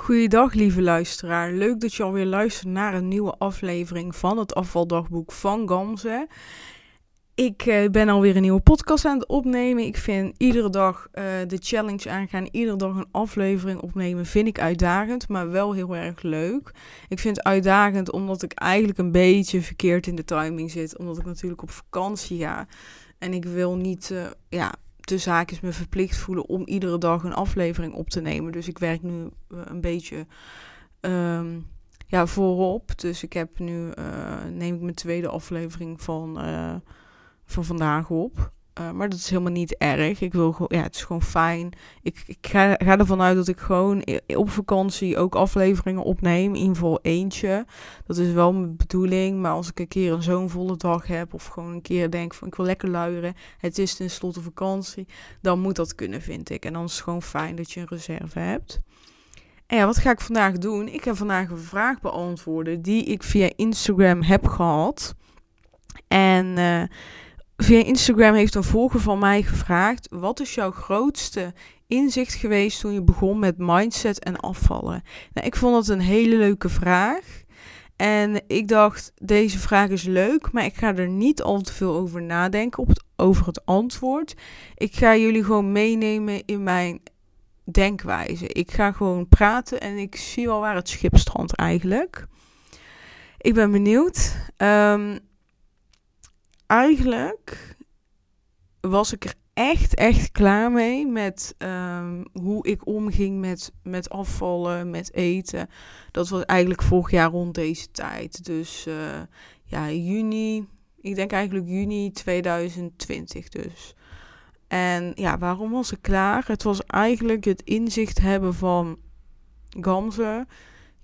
Goeiedag, lieve luisteraar. Leuk dat je alweer luistert naar een nieuwe aflevering van het afvaldagboek van Gamze. Ik uh, ben alweer een nieuwe podcast aan het opnemen. Ik vind iedere dag uh, de challenge aangaan, iedere dag een aflevering opnemen, vind ik uitdagend, maar wel heel erg leuk. Ik vind het uitdagend omdat ik eigenlijk een beetje verkeerd in de timing zit, omdat ik natuurlijk op vakantie ga. En ik wil niet, uh, ja, de zaak is me verplicht voelen om iedere dag een aflevering op te nemen. Dus ik werk nu een beetje um, ja, voorop. Dus ik heb nu, uh, neem ik mijn tweede aflevering van, uh, van vandaag op. Uh, maar dat is helemaal niet erg. Ik wil gewoon, ja, het is gewoon fijn. Ik, ik ga, ga ervan uit dat ik gewoon op vakantie ook afleveringen opneem. In ieder eentje. Dat is wel mijn bedoeling. Maar als ik een keer een zo'n volle dag heb. Of gewoon een keer denk van ik wil lekker luieren. Het is tenslotte vakantie. Dan moet dat kunnen, vind ik. En dan is het gewoon fijn dat je een reserve hebt. En ja, wat ga ik vandaag doen? Ik ga vandaag een vraag beantwoorden die ik via Instagram heb gehad. En uh, via Instagram heeft een volger van mij gevraagd: wat is jouw grootste inzicht geweest toen je begon met mindset en afvallen? Nou, ik vond dat een hele leuke vraag. En ik dacht, deze vraag is leuk, maar ik ga er niet al te veel over nadenken op het, over het antwoord. Ik ga jullie gewoon meenemen in mijn denkwijze. Ik ga gewoon praten en ik zie wel waar het schip strandt eigenlijk. Ik ben benieuwd. Um, eigenlijk was ik er echt, echt klaar mee met um, hoe ik omging met, met afvallen, met eten. Dat was eigenlijk vorig jaar rond deze tijd. Dus uh, ja, juni, ik denk eigenlijk juni 2020 dus. En ja, waarom was ik klaar? Het was eigenlijk het inzicht hebben van Gamze.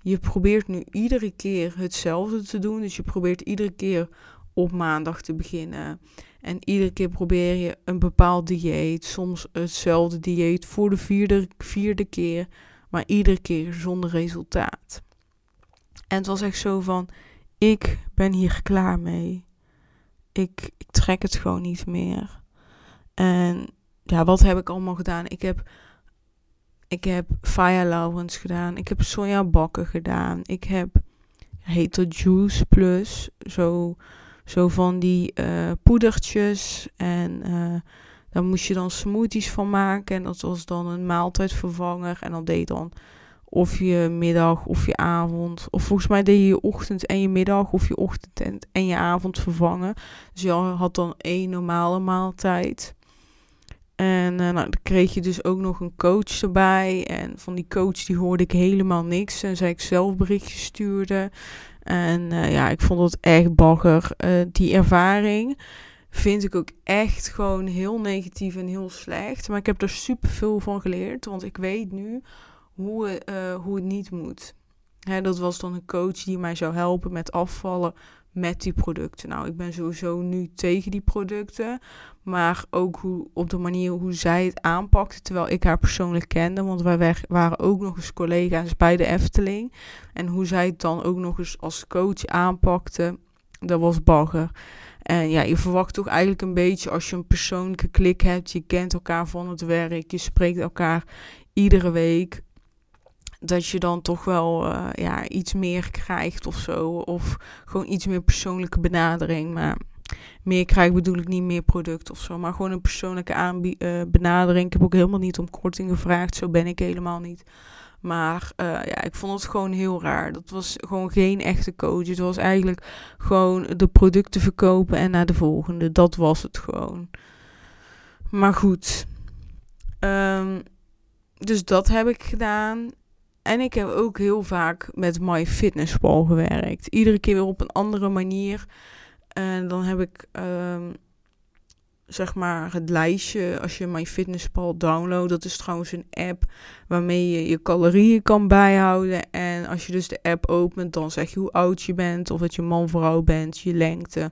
Je probeert nu iedere keer hetzelfde te doen. Dus je probeert iedere keer op maandag te beginnen. En iedere keer probeer je een bepaald dieet. Soms hetzelfde dieet voor de vierde, vierde keer. Maar iedere keer zonder resultaat. En het was echt zo van: ik ben hier klaar mee. Ik, ik trek het gewoon niet meer. En ja, wat heb ik allemaal gedaan? Ik heb, ik heb Fire gedaan. Ik heb soja bakken gedaan. Ik heb Heter Juice Plus. Zo zo van die uh, poedertjes. En uh, daar moest je dan smoothies van maken. En dat was dan een maaltijdvervanger. En dan deed dan of je middag of je avond. Of volgens mij deed je je ochtend en je middag of je ochtend en, en je avond vervangen. Dus je had dan één normale maaltijd. En uh, nou, dan kreeg je dus ook nog een coach erbij. En van die coach die hoorde ik helemaal niks. En zei ik zelf berichtjes stuurde. En uh, ja, ik vond het echt bagger. Uh, die ervaring vind ik ook echt gewoon heel negatief en heel slecht. Maar ik heb er super veel van geleerd. Want ik weet nu hoe, uh, hoe het niet moet. Hè, dat was dan een coach die mij zou helpen met afvallen met die producten. Nou, ik ben sowieso nu tegen die producten. Maar ook hoe, op de manier hoe zij het aanpakte. Terwijl ik haar persoonlijk kende. Want wij waren ook nog eens collega's bij de Efteling. En hoe zij het dan ook nog eens als coach aanpakte. Dat was bagger. En ja, je verwacht toch eigenlijk een beetje als je een persoonlijke klik hebt. Je kent elkaar van het werk. Je spreekt elkaar iedere week dat je dan toch wel uh, ja, iets meer krijgt of zo. Of gewoon iets meer persoonlijke benadering. Maar meer krijg bedoel ik niet meer product of zo. Maar gewoon een persoonlijke uh, benadering. Ik heb ook helemaal niet om korting gevraagd. Zo ben ik helemaal niet. Maar uh, ja, ik vond het gewoon heel raar. Dat was gewoon geen echte coach. Het was eigenlijk gewoon de producten verkopen en naar de volgende. Dat was het gewoon. Maar goed. Um, dus dat heb ik gedaan. En ik heb ook heel vaak met MyFitnessPal gewerkt. Iedere keer weer op een andere manier. En dan heb ik, um, zeg maar, het lijstje. Als je MyFitnessPal downloadt. Dat is trouwens een app waarmee je je calorieën kan bijhouden. En als je dus de app opent, dan zeg je hoe oud je bent. Of dat je man, vrouw bent, je lengte.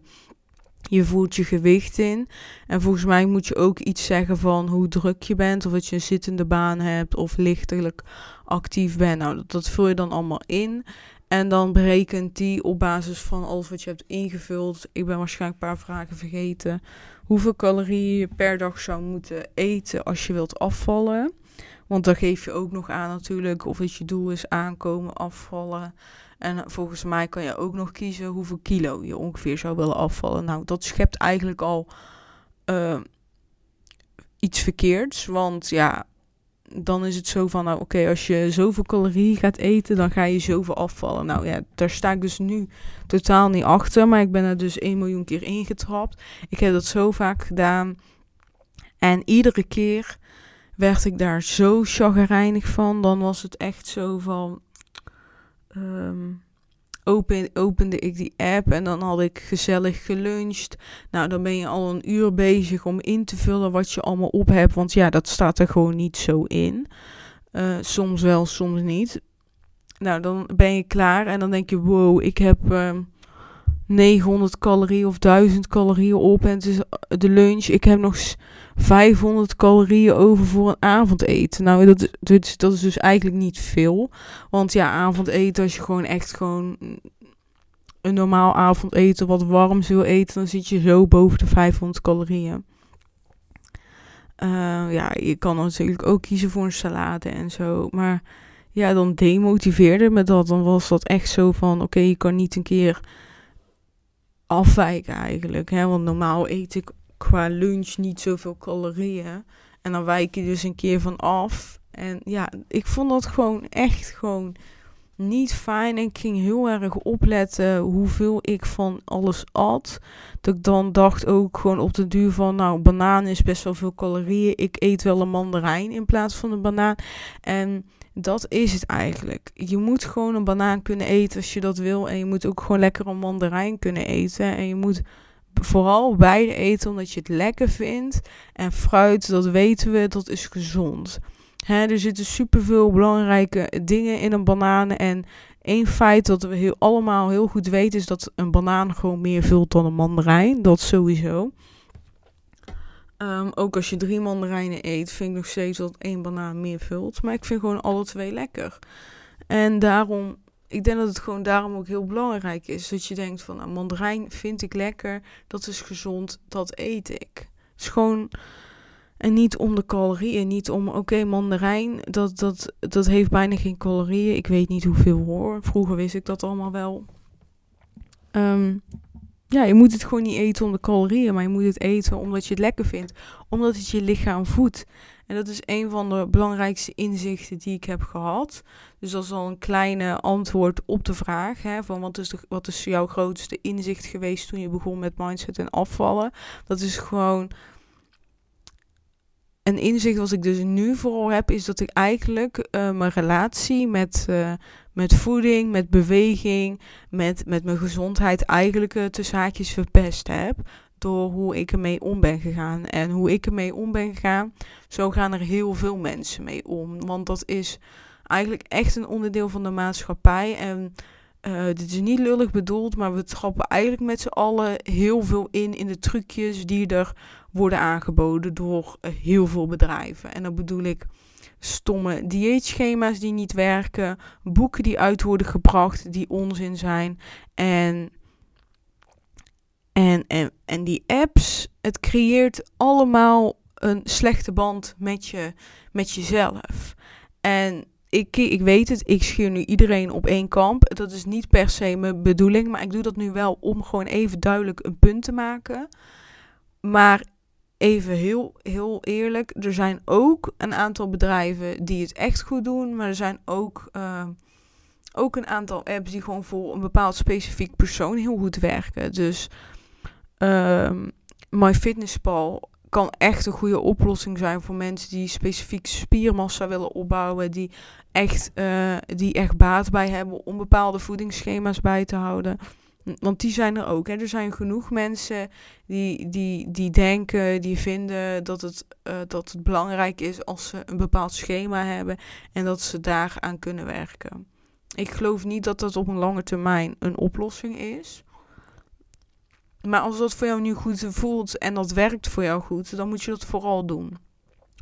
Je voelt je gewicht in. En volgens mij moet je ook iets zeggen van hoe druk je bent. Of dat je een zittende baan hebt. Of lichtelijk actief bent. Nou, dat, vul je dan allemaal in. En dan berekent die op basis van alles wat je hebt ingevuld. Ik ben waarschijnlijk een paar vragen vergeten. Hoeveel calorieën je per dag zou moeten eten als je wilt afvallen. Want dan geef je ook nog aan natuurlijk of het je doel is aankomen, afvallen. En volgens mij kan je ook nog kiezen hoeveel kilo je ongeveer zou willen afvallen. Nou, dat schept eigenlijk al uh, iets verkeerds. Want ja, dan is het zo van, nou oké, als je zoveel calorieën gaat eten, dan ga je zoveel afvallen. Nou ja, daar sta ik dus nu totaal niet achter, maar ik ben er dus 1 miljoen keer ingetrapt. Ik heb dat zo vaak gedaan. En iedere keer werd ik daar zo chagrijnig van. Dan was het echt zo van... Um, open, opende ik die app en dan had ik gezellig geluncht. Nou, dan ben je al een uur bezig om in te vullen wat je allemaal op hebt. Want ja, dat staat er gewoon niet zo in. Uh, soms wel, soms niet. Nou, dan ben je klaar en dan denk je, wow, ik heb... Uh, 900 calorieën of 1000 calorieën op en het is de lunch. Ik heb nog 500 calorieën over voor een avondeten. Nou, dat, dat, dat is dus eigenlijk niet veel. Want ja, avondeten, als je gewoon echt gewoon een normaal avondeten wat warms wil eten, dan zit je zo boven de 500 calorieën. Uh, ja, je kan natuurlijk ook kiezen voor een salade en zo. Maar ja, dan demotiveerde me dat. Dan was dat echt zo van: oké, je kan niet een keer afwijken eigenlijk. Hè? Want normaal eet ik qua lunch niet zoveel calorieën. En dan wijk je dus een keer van af. En ja, ik vond dat gewoon echt gewoon niet fijn. En ik ging heel erg opletten hoeveel ik van alles at. Dat ik dan dacht ook gewoon op de duur van, nou, banaan is best wel veel calorieën. Ik eet wel een mandarijn in plaats van een banaan. En dat is het eigenlijk. Je moet gewoon een banaan kunnen eten als je dat wil. En je moet ook gewoon lekker een mandarijn kunnen eten. En je moet vooral beide eten omdat je het lekker vindt. En fruit, dat weten we, dat is gezond. Er zitten superveel belangrijke dingen in een banaan. En één feit dat we heel, allemaal heel goed weten is dat een banaan gewoon meer vult dan een mandarijn. Dat sowieso. Um, ook als je drie mandarijnen eet, vind ik nog steeds dat één banaan meer vult. Maar ik vind gewoon alle twee lekker. En daarom, ik denk dat het gewoon daarom ook heel belangrijk is. Dat je denkt van, nou, mandarijn vind ik lekker, dat is gezond, dat eet ik. Is gewoon, en niet om de calorieën, niet om, oké, mandarijn, dat, dat, dat heeft bijna geen calorieën. Ik weet niet hoeveel hoor. Vroeger wist ik dat allemaal wel. Um, ja, je moet het gewoon niet eten om de calorieën, maar je moet het eten omdat je het lekker vindt. Omdat het je lichaam voedt. En dat is een van de belangrijkste inzichten die ik heb gehad. Dus dat is al een kleine antwoord op de vraag. Hè, van wat is, de, wat is jouw grootste inzicht geweest toen je begon met mindset en afvallen? Dat is gewoon een inzicht wat ik dus nu vooral heb, is dat ik eigenlijk uh, mijn relatie met, uh, met voeding, met beweging, met, met mijn gezondheid eigenlijk uh, tussen haakjes verpest heb. Door hoe ik ermee om ben gegaan. En hoe ik ermee om ben gegaan, zo gaan er heel veel mensen mee om. Want dat is eigenlijk echt een onderdeel van de maatschappij. En dit is niet lullig bedoeld, maar we trappen eigenlijk met z'n allen heel veel in in de trucjes die er worden aangeboden door uh, heel veel bedrijven. En dan bedoel ik stomme dieetschema's die niet werken, boeken die uit worden gebracht die onzin zijn en, en, en, en die apps, het creëert allemaal een slechte band met, je, met jezelf. En ik, ik weet het, ik scheer nu iedereen op één kamp. Dat is niet per se mijn bedoeling, maar ik doe dat nu wel om gewoon even duidelijk een punt te maken. Maar even heel, heel eerlijk, er zijn ook een aantal bedrijven die het echt goed doen, maar er zijn ook, uh, ook een aantal apps die gewoon voor een bepaald specifiek persoon heel goed werken. Dus uh, MyFitnessPal kan echt een goede oplossing zijn voor mensen die specifiek spiermassa willen opbouwen, die echt, uh, die echt baat bij hebben om bepaalde voedingsschema's bij te houden. Want die zijn er ook. Hè. Er zijn genoeg mensen die, die, die denken, die vinden dat het, uh, dat het belangrijk is als ze een bepaald schema hebben en dat ze daaraan kunnen werken. Ik geloof niet dat dat op een lange termijn een oplossing is. Maar als dat voor jou nu goed voelt en dat werkt voor jou goed, dan moet je dat vooral doen.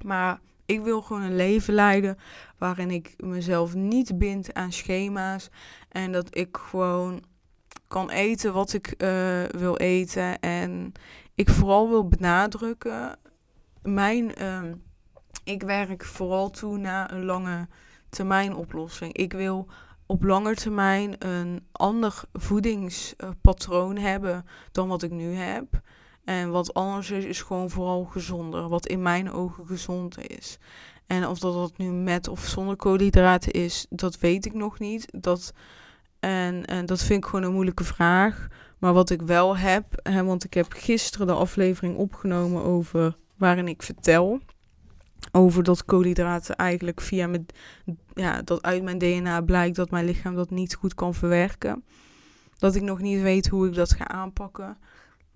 Maar ik wil gewoon een leven leiden waarin ik mezelf niet bind aan schema's en dat ik gewoon kan eten wat ik uh, wil eten. En ik vooral wil benadrukken, mijn uh, ik werk vooral toe naar een lange termijn oplossing. Ik wil op lange termijn een ander voedingspatroon hebben dan wat ik nu heb. En wat anders is, is gewoon vooral gezonder. Wat in mijn ogen gezond is. En of dat, dat nu met of zonder koolhydraten is, dat weet ik nog niet. Dat, en, en dat vind ik gewoon een moeilijke vraag. Maar wat ik wel heb, hè, want ik heb gisteren de aflevering opgenomen over waarin ik vertel over dat koolhydraten eigenlijk via mijn, ja, dat uit mijn DNA blijkt dat mijn lichaam dat niet goed kan verwerken. Dat ik nog niet weet hoe ik dat ga aanpakken.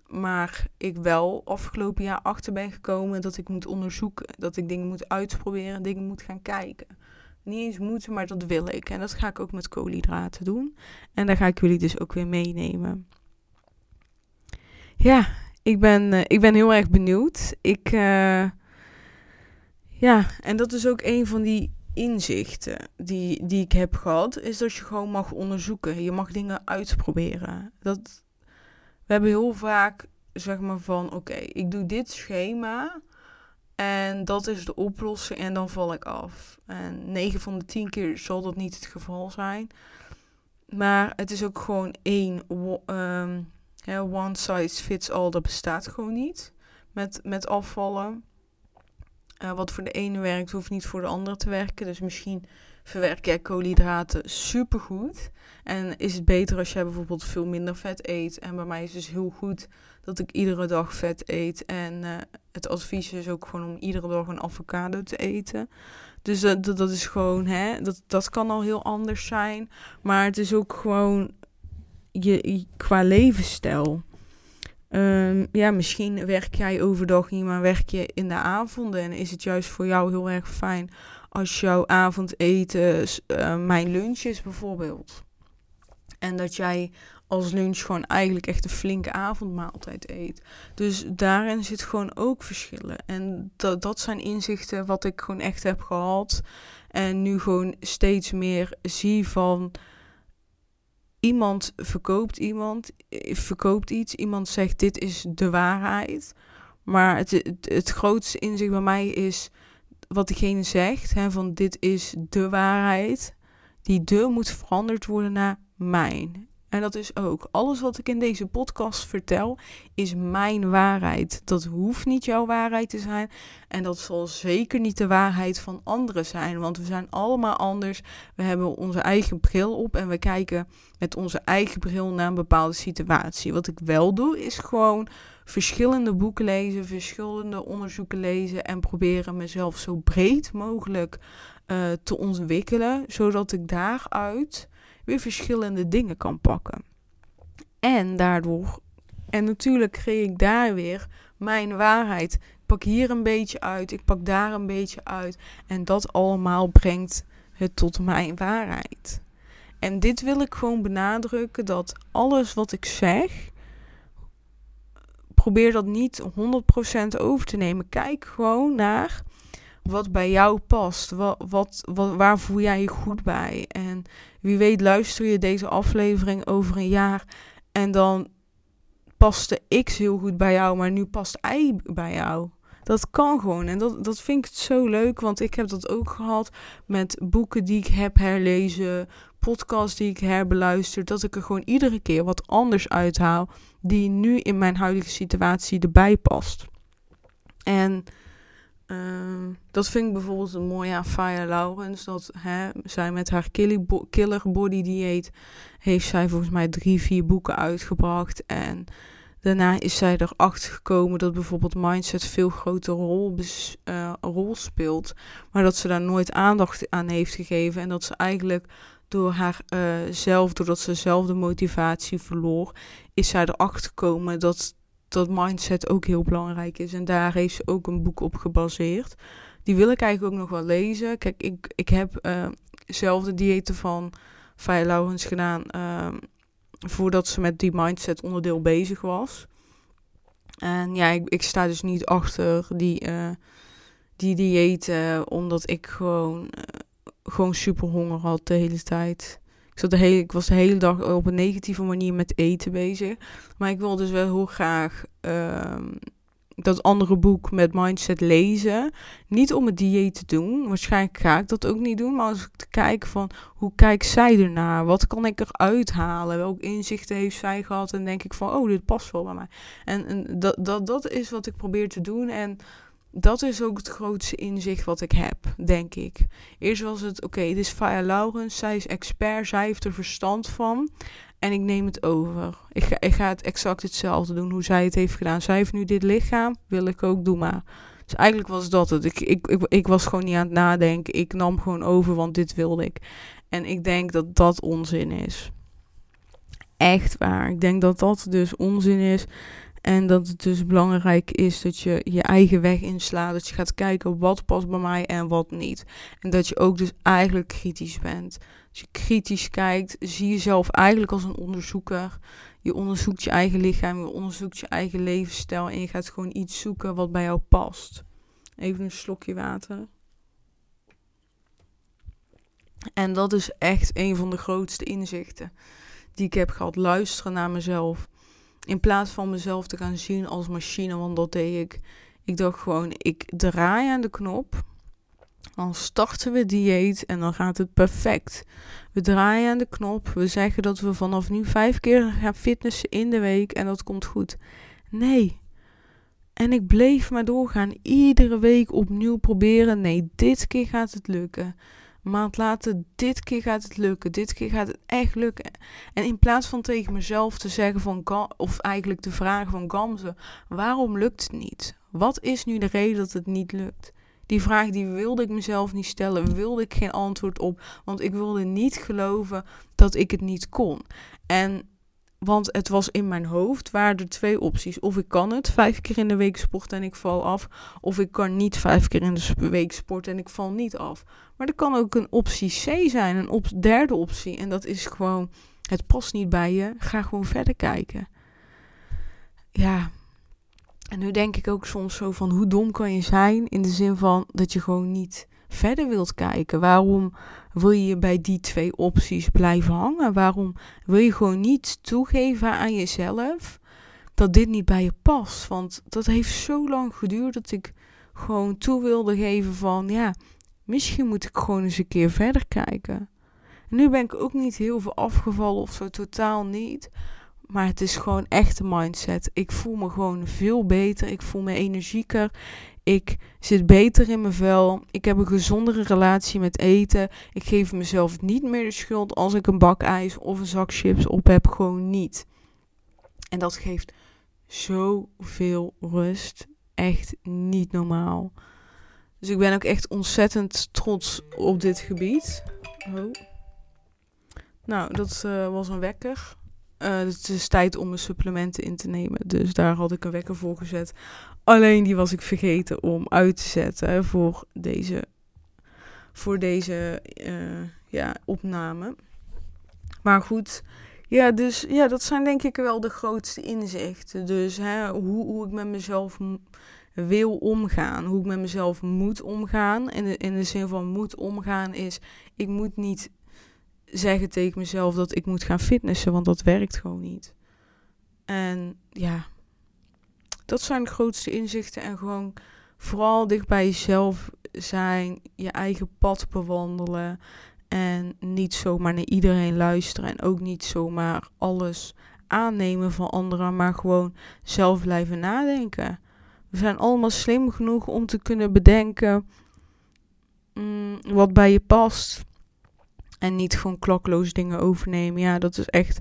Maar ik wel afgelopen jaar achter ben gekomen dat ik moet onderzoeken. Dat ik dingen moet uitproberen, dingen moet gaan kijken. Niet eens moeten, maar dat wil ik. En dat ga ik ook met koolhydraten doen. En daar ga ik jullie dus ook weer meenemen. Ja, ik ben, uh, ik ben heel erg benieuwd. Ik, uh, ja, en dat is ook een van die inzichten die, die ik heb gehad, is dat je gewoon mag onderzoeken. Je mag dingen uitproberen. Dat, we hebben heel vaak, zeg maar, van oké, ik doe dit schema en dat is de oplossing en dan val ik af. En 9 van de 10 keer zal dat niet het geval zijn. Maar het is ook gewoon één um, one size fits all, dat bestaat gewoon niet met, met afvallen. Uh, wat voor de ene werkt, hoeft niet voor de andere te werken. Dus misschien verwerk jij koolhydraten supergoed. En is het beter als jij bijvoorbeeld veel minder vet eet. En bij mij is het dus heel goed dat ik iedere dag vet eet. En uh, het advies is ook gewoon om iedere dag een avocado te eten. Dus dat, dat, dat is gewoon, hè, dat, dat kan al heel anders zijn. Maar het is ook gewoon je, qua levensstijl. Um, ja, misschien werk jij overdag niet, maar werk je in de avonden. En is het juist voor jou heel erg fijn als jouw avondeten uh, mijn lunch is bijvoorbeeld. En dat jij als lunch gewoon eigenlijk echt een flinke avondmaaltijd eet. Dus daarin zit gewoon ook verschillen. En dat, dat zijn inzichten wat ik gewoon echt heb gehad. En nu gewoon steeds meer zie van iemand verkoopt iemand, eh, verkoopt iets, iemand zegt dit is de waarheid. Maar het, het, grootste inzicht bij mij is wat diegene zegt, hè, van dit is de waarheid. Die de moet veranderd worden naar mijn. En dat is ook alles wat ik in deze podcast vertel, is mijn waarheid. Dat hoeft niet jouw waarheid te zijn. En dat zal zeker niet de waarheid van anderen zijn. Want we zijn allemaal anders. We hebben onze eigen bril op en we kijken met onze eigen bril naar een bepaalde situatie. Wat ik wel doe, is gewoon verschillende boeken lezen, verschillende onderzoeken lezen en proberen mezelf zo breed mogelijk uh, te ontwikkelen, zodat ik daaruit weer verschillende dingen kan pakken. En daardoor, en natuurlijk kreeg ik daar weer mijn waarheid. Ik pak hier een beetje uit, ik pak daar een beetje uit. En dat allemaal brengt het tot mijn waarheid. En dit wil ik gewoon benadrukken: dat alles wat ik zeg, probeer dat niet 100% over te nemen. Kijk gewoon naar wat bij jou past. Wat, wat, waar voel jij je goed bij? En wie weet luister je deze aflevering over een jaar en dan paste X heel goed bij jou, maar nu past Y bij jou. Dat kan gewoon. En dat, dat vind ik zo leuk, want ik heb dat ook gehad met boeken die ik heb herlezen, podcasts die ik herbeluister, dat ik er gewoon iedere keer wat anders uithaal die nu in mijn huidige situatie erbij past. En uh, dat vind ik bijvoorbeeld een mooie aan Faya Laurens. Dat hè, zij met haar killer body dieet heeft zij volgens mij drie, vier boeken uitgebracht. En daarna is zij erachter gekomen dat bijvoorbeeld mindset veel grotere rol, uh, rol speelt. Maar dat ze daar nooit aandacht aan heeft gegeven. En dat ze eigenlijk door haar uh, zelf, doordat ze zelf de motivatie verloor, is zij erachter gekomen dat dat mindset ook heel belangrijk is. En daar heeft ze ook een boek op gebaseerd. Die wil ik eigenlijk ook nog wel lezen. Kijk, ik, ik heb uh, zelf de diëten van Faya Laurens gedaan uh, voordat ze met die mindset onderdeel bezig was. En ja, ik, ik sta dus niet achter die, uh, die diëten, omdat ik gewoon, gewoon super honger had de hele tijd. Ik, zat de hele, ik was de hele dag op een negatieve manier met eten bezig. Maar ik wil dus wel heel graag uh, dat andere boek met mindset lezen. Niet om het dieet te doen. Waarschijnlijk ga ik dat ook niet doen. Maar als ik te kijken van hoe kijkt zij ernaar? Wat kan ik eruit halen? Welke inzichten heeft zij gehad? En denk ik van, oh, dit past wel bij mij. En, en dat, dat, dat is wat ik probeer te doen. En dat is ook het grootste inzicht wat ik heb, denk ik. Eerst was het, oké, dit is Faya Laurens, zij is expert, zij heeft er verstand van. En ik neem het over. Ik ga, ik ga het exact hetzelfde doen hoe zij het heeft gedaan. Zij heeft nu dit lichaam, wil ik ook, doe maar. Dus eigenlijk was dat het. Ik, ik, ik, ik was gewoon niet aan het nadenken. Ik nam gewoon over, want dit wilde ik. En ik denk dat dat onzin is. Echt waar. Ik denk dat dat dus onzin is. En dat het dus belangrijk is dat je je eigen weg inslaat. Dat je gaat kijken wat past bij mij en wat niet. En dat je ook dus eigenlijk kritisch bent. Als je kritisch kijkt, zie jezelf eigenlijk als een onderzoeker. Je onderzoekt je eigen lichaam, je onderzoekt je eigen levensstijl. En je gaat gewoon iets zoeken wat bij jou past. Even een slokje water. En dat is echt een van de grootste inzichten die ik heb gehad. Luisteren naar mezelf. In plaats van mezelf te gaan zien als machine, want dat deed ik. Ik dacht gewoon, ik draai aan de knop. Dan starten we dieet en dan gaat het perfect. We draaien aan de knop. We zeggen dat we vanaf nu vijf keer gaan fitnessen in de week en dat komt goed. Nee. En ik bleef maar doorgaan. Iedere week opnieuw proberen. Nee, dit keer gaat het lukken maand later, dit keer gaat het lukken, dit keer gaat het echt lukken. En in plaats van tegen mezelf te zeggen van, of eigenlijk te vragen van Gamze, waarom lukt het niet? Wat is nu de reden dat het niet lukt? Die vraag die wilde ik mezelf niet stellen, wilde ik geen antwoord op, want ik wilde niet geloven dat ik het niet kon. En want het was in mijn hoofd, waren er twee opties. Of ik kan het vijf keer in de week sporten en ik val af. Of ik kan niet vijf keer in de week sporten en ik val niet af. Maar er kan ook een optie C zijn, een op derde optie. En dat is gewoon, het past niet bij je, ga gewoon verder kijken. Ja, en nu denk ik ook soms zo van, hoe dom kan je zijn? In de zin van dat je gewoon niet verder wilt kijken. Waarom wil je bij die twee opties blijven hangen? Waarom wil je gewoon niet toegeven aan jezelf dat dit niet bij je past? Want dat heeft zo lang geduurd dat ik gewoon toe wilde geven van ja, misschien moet ik gewoon eens een keer verder kijken. En nu ben ik ook niet heel veel afgevallen of zo, totaal niet. Maar het is gewoon echt een mindset. Ik voel me gewoon veel beter. Ik voel me energieker. Ik zit beter in mijn vel. Ik heb een gezondere relatie met eten. Ik geef mezelf niet meer de schuld als ik een bak ijs of een zak chips op heb. Gewoon niet. En dat geeft zoveel rust. Echt niet normaal. Dus ik ben ook echt ontzettend trots op dit gebied. Oh. Nou, dat uh, was een wekker. Uh, het is tijd om mijn supplementen in te nemen. Dus daar had ik een wekker voor gezet. Alleen die was ik vergeten om uit te zetten voor deze, voor deze uh, ja, opname. Maar goed, ja, dus ja, dat zijn denk ik wel de grootste inzichten. Dus hè, hoe, hoe ik met mezelf wil omgaan, hoe ik met mezelf moet omgaan. En in de zin van moet omgaan is, ik moet niet zeggen tegen mezelf dat ik moet gaan fitnessen, want dat werkt gewoon niet. En ja, dat zijn de grootste inzichten en gewoon vooral dicht bij jezelf zijn, je eigen pad bewandelen en niet zomaar naar iedereen luisteren en ook niet zomaar alles aannemen van anderen, maar gewoon zelf blijven nadenken. We zijn allemaal slim genoeg om te kunnen bedenken mm, wat bij je past. En niet gewoon klakloos dingen overnemen. Ja, dat is echt,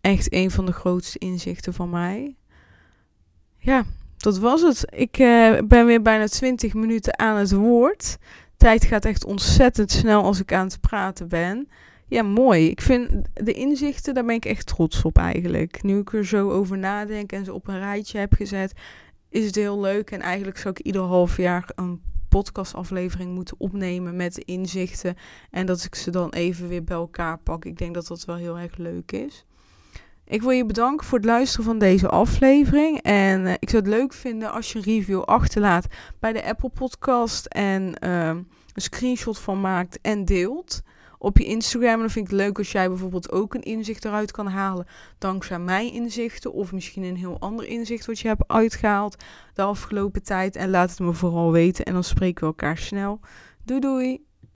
echt een van de grootste inzichten van mij. Ja, dat was het. Ik uh, ben weer bijna 20 minuten aan het woord. Tijd gaat echt ontzettend snel als ik aan het praten ben. Ja, mooi. Ik vind de inzichten, daar ben ik echt trots op eigenlijk. Nu ik er zo over nadenk en ze op een rijtje heb gezet, is het heel leuk. En eigenlijk zou ik ieder half jaar een podcastaflevering moeten opnemen met inzichten. En dat ik ze dan even weer bij elkaar pak. Ik denk dat dat wel heel erg leuk is. Ik wil je bedanken voor het luisteren van deze aflevering. En uh, ik zou het leuk vinden als je een review achterlaat bij de Apple Podcast. En uh, een screenshot van maakt en deelt. Op je Instagram. En dan vind ik het leuk als jij bijvoorbeeld ook een inzicht eruit kan halen. Dankzij mijn inzichten. Of misschien een heel ander inzicht wat je hebt uitgehaald de afgelopen tijd. En laat het me vooral weten. En dan spreken we elkaar snel. Doei doei!